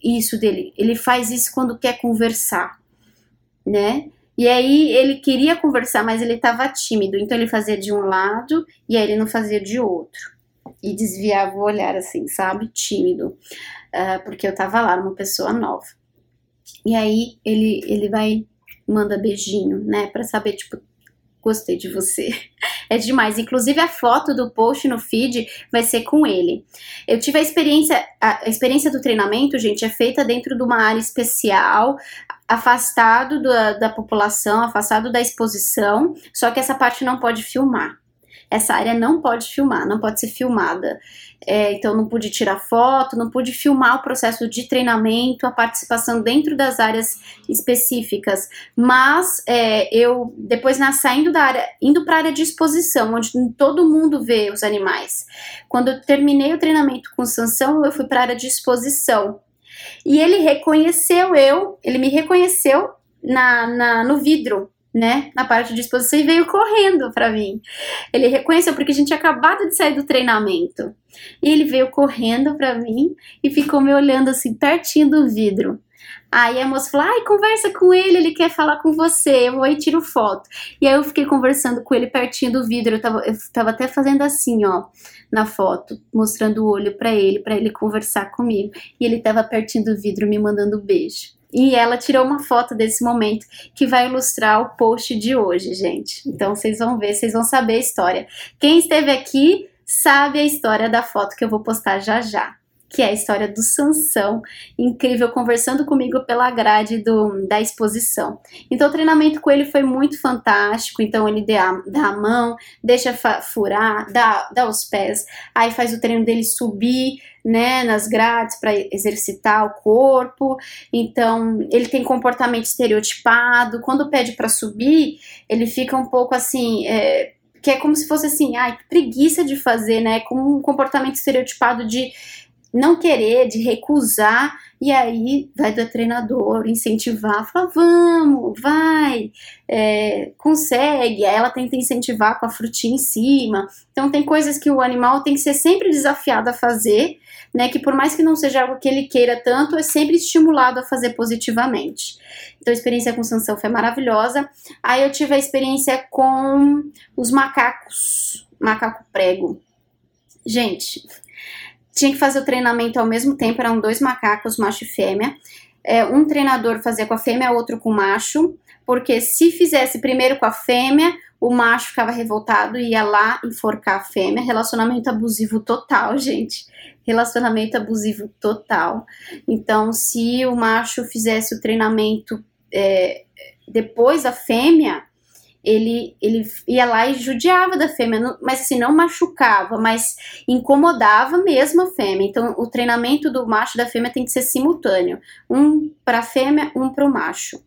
Speaker 1: isso dele? Ele faz isso quando quer conversar, né? E aí ele queria conversar, mas ele estava tímido, então ele fazia de um lado e aí ele não fazia de outro. E desviava o olhar assim, sabe? Tímido uh, porque eu tava lá, uma pessoa nova. E aí ele, ele vai, manda beijinho, né, para saber, tipo, gostei de você. É demais. Inclusive a foto do post no feed vai ser com ele. Eu tive a experiência, a experiência do treinamento, gente, é feita dentro de uma área especial, afastado da, da população, afastado da exposição, só que essa parte não pode filmar essa área não pode filmar, não pode ser filmada. É, então, não pude tirar foto, não pude filmar o processo de treinamento, a participação dentro das áreas específicas. Mas é, eu, depois, na, saindo da área, indo para a área de exposição, onde todo mundo vê os animais. Quando eu terminei o treinamento com Sansão, eu fui para a área de exposição. E ele reconheceu eu, ele me reconheceu na, na no vidro né, na parte de exposição e veio correndo para mim. Ele reconheceu porque a gente tinha acabado de sair do treinamento. E ele veio correndo para mim e ficou me olhando assim pertinho do vidro. Aí a moça falou: ai, conversa com ele, ele quer falar com você. Eu vou e tiro foto. E aí eu fiquei conversando com ele pertinho do vidro. Eu tava, eu tava até fazendo assim, ó, na foto, mostrando o olho para ele, para ele conversar comigo. E ele tava pertinho do vidro me mandando beijo. E ela tirou uma foto desse momento que vai ilustrar o post de hoje, gente. Então vocês vão ver, vocês vão saber a história. Quem esteve aqui sabe a história da foto que eu vou postar já já que é a história do Sansão, incrível, conversando comigo pela grade do, da exposição. Então, o treinamento com ele foi muito fantástico. Então, ele dá, dá a mão, deixa furar, dá, dá os pés, aí faz o treino dele subir, né, nas grades para exercitar o corpo. Então, ele tem comportamento estereotipado. Quando pede para subir, ele fica um pouco assim. É, que é como se fosse assim, ai, preguiça de fazer, né? Com um comportamento estereotipado de não querer, de recusar, e aí vai do treinador incentivar, fala, vamos, vai, é, consegue, aí ela tenta incentivar com a frutinha em cima. Então tem coisas que o animal tem que ser sempre desafiado a fazer, né? Que por mais que não seja algo que ele queira tanto, é sempre estimulado a fazer positivamente. Então a experiência com Sansão foi maravilhosa. Aí eu tive a experiência com os macacos, macaco prego. Gente, tinha que fazer o treinamento ao mesmo tempo, eram dois macacos, macho e fêmea. É, um treinador fazia com a fêmea, outro com o macho, porque se fizesse primeiro com a fêmea, o macho ficava revoltado e ia lá enforcar a fêmea. Relacionamento abusivo total, gente. Relacionamento abusivo total. Então, se o macho fizesse o treinamento é, depois da fêmea, ele, ele ia lá e judiava da fêmea, mas assim, não machucava, mas incomodava mesmo a fêmea. Então, o treinamento do macho e da fêmea tem que ser simultâneo: um para a fêmea, um para o macho.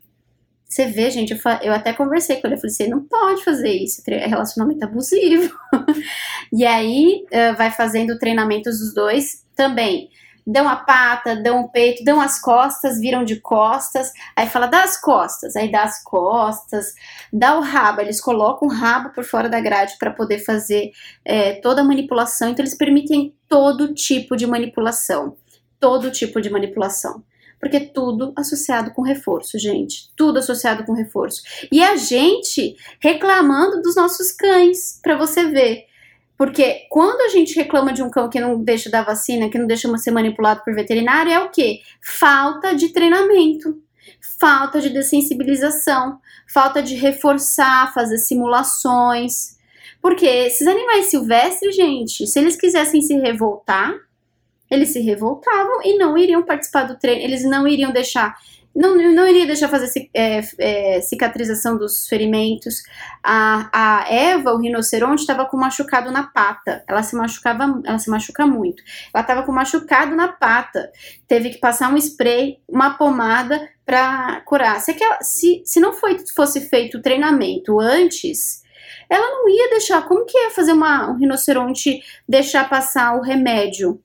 Speaker 1: Você vê, gente, eu, eu, até conversei com ele, eu falei, você não pode fazer isso, é relacionamento abusivo. e aí, uh, vai fazendo treinamentos dos dois também dão a pata, dão o peito, dão as costas, viram de costas, aí fala dá as costas, aí dá as costas, dá o rabo, eles colocam o rabo por fora da grade para poder fazer é, toda a manipulação, então eles permitem todo tipo de manipulação, todo tipo de manipulação. Porque tudo associado com reforço, gente. Tudo associado com reforço. E a gente reclamando dos nossos cães, para você ver porque quando a gente reclama de um cão que não deixa dar vacina, que não deixa ser manipulado por veterinário, é o que? Falta de treinamento, falta de dessensibilização, falta de reforçar, fazer simulações. Porque esses animais silvestres, gente, se eles quisessem se revoltar, eles se revoltavam e não iriam participar do treino, eles não iriam deixar não, não iria deixar fazer é, é, cicatrização dos ferimentos. A, a Eva, o rinoceronte, estava com machucado na pata. Ela se machucava, ela se machuca muito. Ela estava com machucado na pata. Teve que passar um spray, uma pomada para curar. Se, se, se não foi, fosse feito o treinamento antes, ela não ia deixar. Como que ia fazer uma, um rinoceronte deixar passar o remédio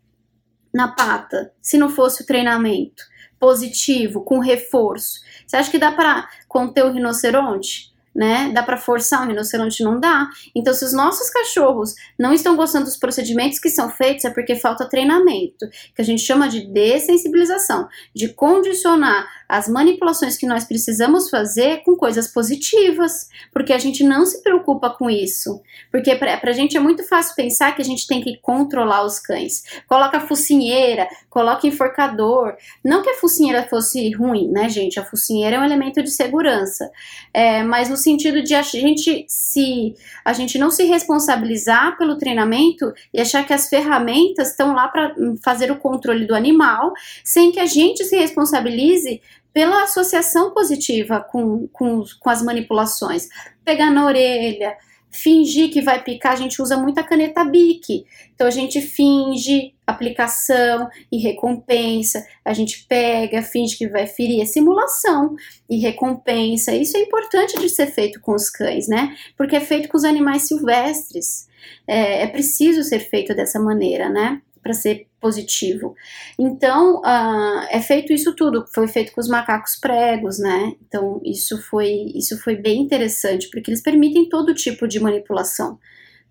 Speaker 1: na pata se não fosse o treinamento? Positivo, com reforço. Você acha que dá para conter o rinoceronte? né? Dá para forçar um rinoceronte? Não dá. Então, se os nossos cachorros não estão gostando dos procedimentos que são feitos, é porque falta treinamento, que a gente chama de dessensibilização, de condicionar as manipulações que nós precisamos fazer com coisas positivas, porque a gente não se preocupa com isso. Porque para a gente é muito fácil pensar que a gente tem que controlar os cães. Coloca focinheira, coloca enforcador. Não que a focinheira fosse ruim, né, gente? A focinheira é um elemento de segurança. É, mas no sentido de a gente se a gente não se responsabilizar pelo treinamento e achar que as ferramentas estão lá para fazer o controle do animal, sem que a gente se responsabilize pela associação positiva com, com, com as manipulações. Pegar na orelha, fingir que vai picar, a gente usa muito a caneta Bic. Então a gente finge aplicação e recompensa, a gente pega, finge que vai ferir, é simulação e recompensa. Isso é importante de ser feito com os cães, né? Porque é feito com os animais silvestres. É, é preciso ser feito dessa maneira, né? Para ser positivo. Então, uh, é feito isso tudo, foi feito com os macacos pregos, né? Então, isso foi, isso foi bem interessante, porque eles permitem todo tipo de manipulação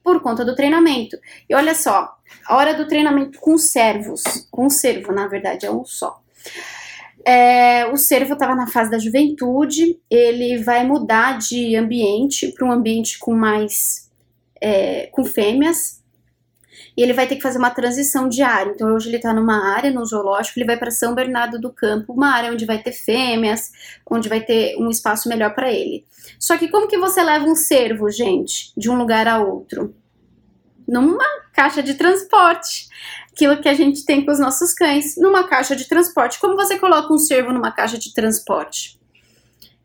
Speaker 1: por conta do treinamento. E olha só, a hora do treinamento com servos, com servo, na verdade, é um só. É, o servo estava na fase da juventude, ele vai mudar de ambiente para um ambiente com mais é, com fêmeas, e ele vai ter que fazer uma transição diária. Então hoje ele está numa área no zoológico, ele vai para São Bernardo do Campo, uma área onde vai ter fêmeas, onde vai ter um espaço melhor para ele. Só que como que você leva um cervo, gente, de um lugar a outro? Numa caixa de transporte. Aquilo que a gente tem com os nossos cães, numa caixa de transporte. Como você coloca um cervo numa caixa de transporte?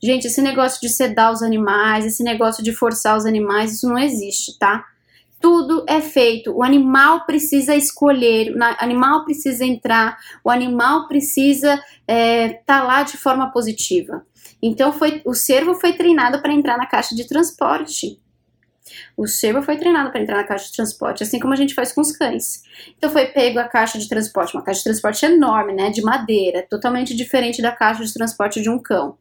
Speaker 1: Gente, esse negócio de sedar os animais, esse negócio de forçar os animais, isso não existe, tá? Tudo é feito. O animal precisa escolher, o animal precisa entrar, o animal precisa estar é, tá lá de forma positiva. Então foi, o servo foi treinado para entrar na caixa de transporte. O cervo foi treinado para entrar na caixa de transporte, assim como a gente faz com os cães. Então foi pego a caixa de transporte, uma caixa de transporte enorme, né, de madeira, totalmente diferente da caixa de transporte de um cão.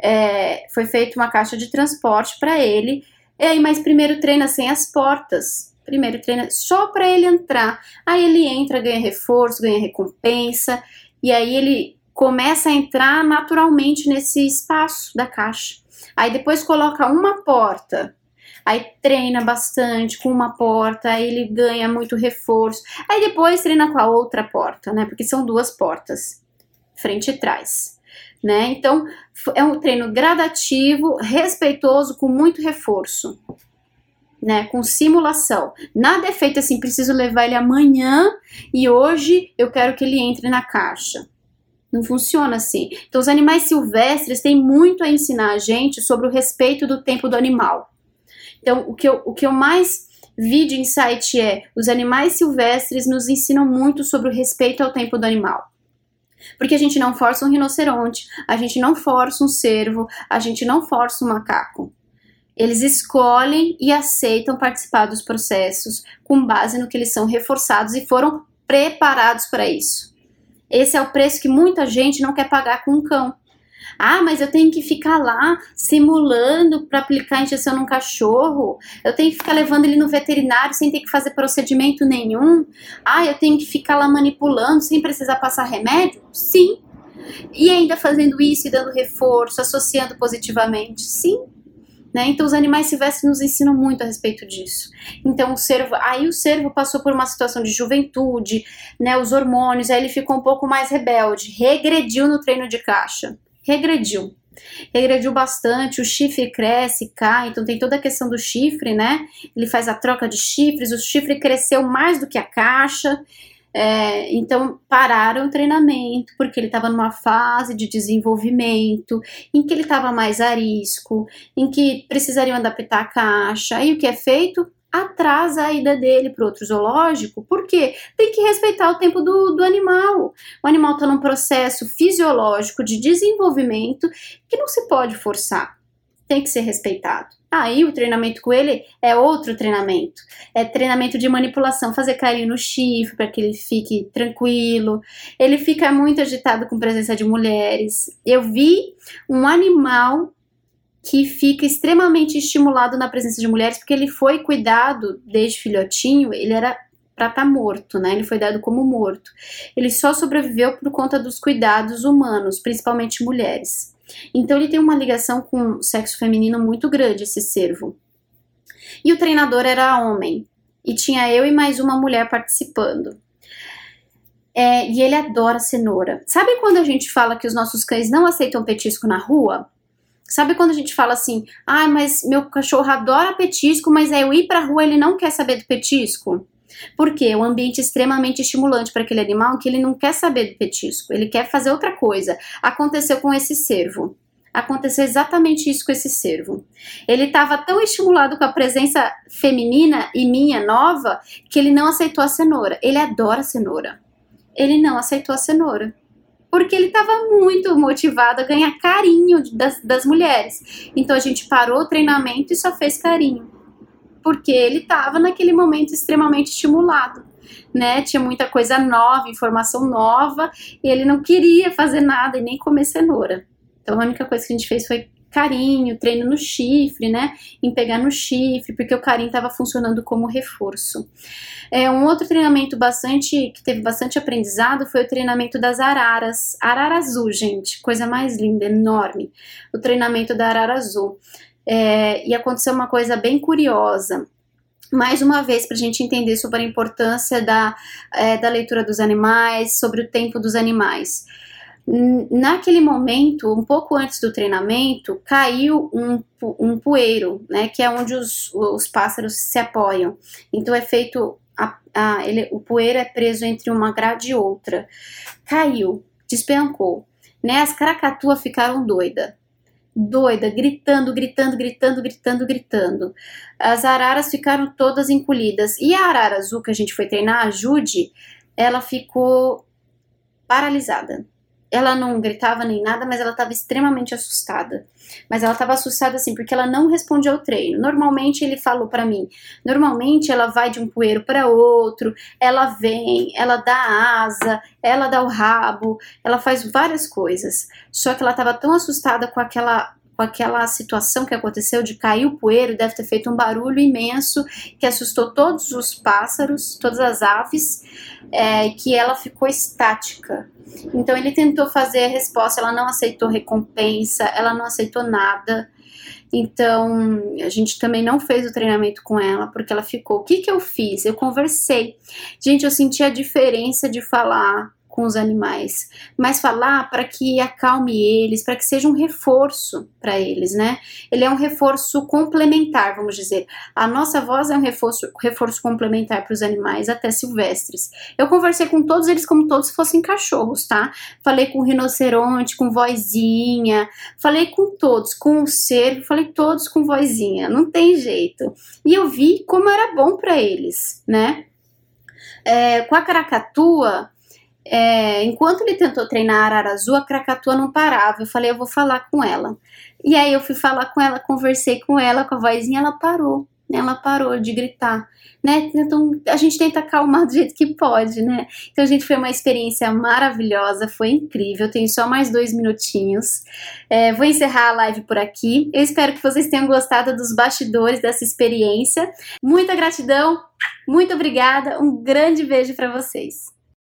Speaker 1: É, foi feita uma caixa de transporte para ele. E aí, mas primeiro treina sem as portas. Primeiro treina só para ele entrar. Aí ele entra, ganha reforço, ganha recompensa. E aí ele começa a entrar naturalmente nesse espaço da caixa. Aí depois coloca uma porta. Aí treina bastante com uma porta, aí ele ganha muito reforço. Aí depois treina com a outra porta, né? Porque são duas portas, frente e trás. Né? Então é um treino gradativo, respeitoso, com muito reforço, né? Com simulação. Nada é feito assim, preciso levar ele amanhã e hoje eu quero que ele entre na caixa. Não funciona assim. Então, os animais silvestres têm muito a ensinar a gente sobre o respeito do tempo do animal. Então, o que eu, o que eu mais vi de insight é: os animais silvestres nos ensinam muito sobre o respeito ao tempo do animal. Porque a gente não força um rinoceronte, a gente não força um cervo, a gente não força um macaco. Eles escolhem e aceitam participar dos processos com base no que eles são reforçados e foram preparados para isso. Esse é o preço que muita gente não quer pagar com um cão. Ah, mas eu tenho que ficar lá simulando para aplicar injeção num cachorro. Eu tenho que ficar levando ele no veterinário sem ter que fazer procedimento nenhum. Ah, eu tenho que ficar lá manipulando sem precisar passar remédio? Sim. E ainda fazendo isso e dando reforço, associando positivamente? Sim. Né? Então os animais silvestres nos ensinam muito a respeito disso. Então o cervo, aí o cervo passou por uma situação de juventude, né, os hormônios, aí ele ficou um pouco mais rebelde, regrediu no treino de caixa, regrediu. Regrediu bastante, o chifre cresce, cai, então tem toda a questão do chifre, né? Ele faz a troca de chifres, o chifre cresceu mais do que a caixa, é, então pararam o treinamento porque ele estava numa fase de desenvolvimento em que ele estava mais a risco, em que precisariam adaptar a caixa. E o que é feito? Atrasa a ida dele para outro zoológico, porque tem que respeitar o tempo do, do animal. O animal está num processo fisiológico de desenvolvimento que não se pode forçar tem que ser respeitado. Aí o treinamento com ele é outro treinamento. É treinamento de manipulação, fazer carinho no chifre para que ele fique tranquilo. Ele fica muito agitado com presença de mulheres. Eu vi um animal que fica extremamente estimulado na presença de mulheres porque ele foi cuidado desde filhotinho, ele era para estar tá morto, né? Ele foi dado como morto. Ele só sobreviveu por conta dos cuidados humanos, principalmente mulheres. Então ele tem uma ligação com o sexo feminino muito grande, esse servo. E o treinador era homem. E tinha eu e mais uma mulher participando. É, e ele adora cenoura. Sabe quando a gente fala que os nossos cães não aceitam petisco na rua? Sabe quando a gente fala assim, ah, mas meu cachorro adora petisco, mas é eu ir pra rua ele não quer saber do petisco? Porque é um ambiente extremamente estimulante para aquele animal que ele não quer saber do petisco, ele quer fazer outra coisa. Aconteceu com esse cervo. Aconteceu exatamente isso com esse cervo. Ele estava tão estimulado com a presença feminina e minha nova que ele não aceitou a cenoura. Ele adora cenoura. Ele não aceitou a cenoura porque ele estava muito motivado a ganhar carinho das, das mulheres. Então a gente parou o treinamento e só fez carinho porque ele estava naquele momento extremamente estimulado. Né, tinha muita coisa nova, informação nova, e ele não queria fazer nada e nem comer cenoura. Então a única coisa que a gente fez foi carinho, treino no chifre, né? Em pegar no chifre, porque o carinho estava funcionando como reforço. É, um outro treinamento bastante que teve bastante aprendizado foi o treinamento das araras. Arara azul, gente, coisa mais linda, enorme. O treinamento da arara azul é, e aconteceu uma coisa bem curiosa. Mais uma vez, para a gente entender sobre a importância da, é, da leitura dos animais, sobre o tempo dos animais. Naquele momento, um pouco antes do treinamento, caiu um, um poeiro, né, que é onde os, os pássaros se apoiam. Então é feito, a, a, ele, o poeiro é preso entre uma grade e outra. Caiu, despencou. Né, as caracatuas ficaram doidas doida, gritando, gritando, gritando, gritando, gritando. As araras ficaram todas encolhidas. E a arara azul que a gente foi treinar, a Jude, ela ficou paralisada. Ela não gritava nem nada, mas ela estava extremamente assustada. Mas ela estava assustada assim, porque ela não respondia ao treino. Normalmente ele falou para mim, normalmente ela vai de um poeiro para outro, ela vem, ela dá asa, ela dá o rabo, ela faz várias coisas. Só que ela estava tão assustada com aquela com aquela situação que aconteceu de cair o poeiro, deve ter feito um barulho imenso que assustou todos os pássaros, todas as aves, é, que ela ficou estática. Então ele tentou fazer a resposta, ela não aceitou recompensa, ela não aceitou nada. Então, a gente também não fez o treinamento com ela, porque ela ficou. O que, que eu fiz? Eu conversei. Gente, eu senti a diferença de falar com os animais, mas falar para que acalme eles, para que seja um reforço para eles, né? Ele é um reforço complementar, vamos dizer. A nossa voz é um reforço, reforço complementar para os animais, até silvestres. Eu conversei com todos eles como todos fossem cachorros, tá? Falei com rinoceronte, com vozinha, falei com todos, com o cervo, falei todos com vozinha, não tem jeito. E eu vi como era bom para eles, né? É, com a caracatua, é, enquanto ele tentou treinar a arara azul, a Krakatoa não parava. Eu falei, eu vou falar com ela. E aí eu fui falar com ela, conversei com ela, com a vozinha, ela parou. Né? Ela parou de gritar, né? Então a gente tenta acalmar do jeito que pode, né? Então gente foi uma experiência maravilhosa, foi incrível. Tenho só mais dois minutinhos. É, vou encerrar a live por aqui. Eu espero que vocês tenham gostado dos bastidores dessa experiência. Muita gratidão, muito obrigada, um grande beijo para vocês.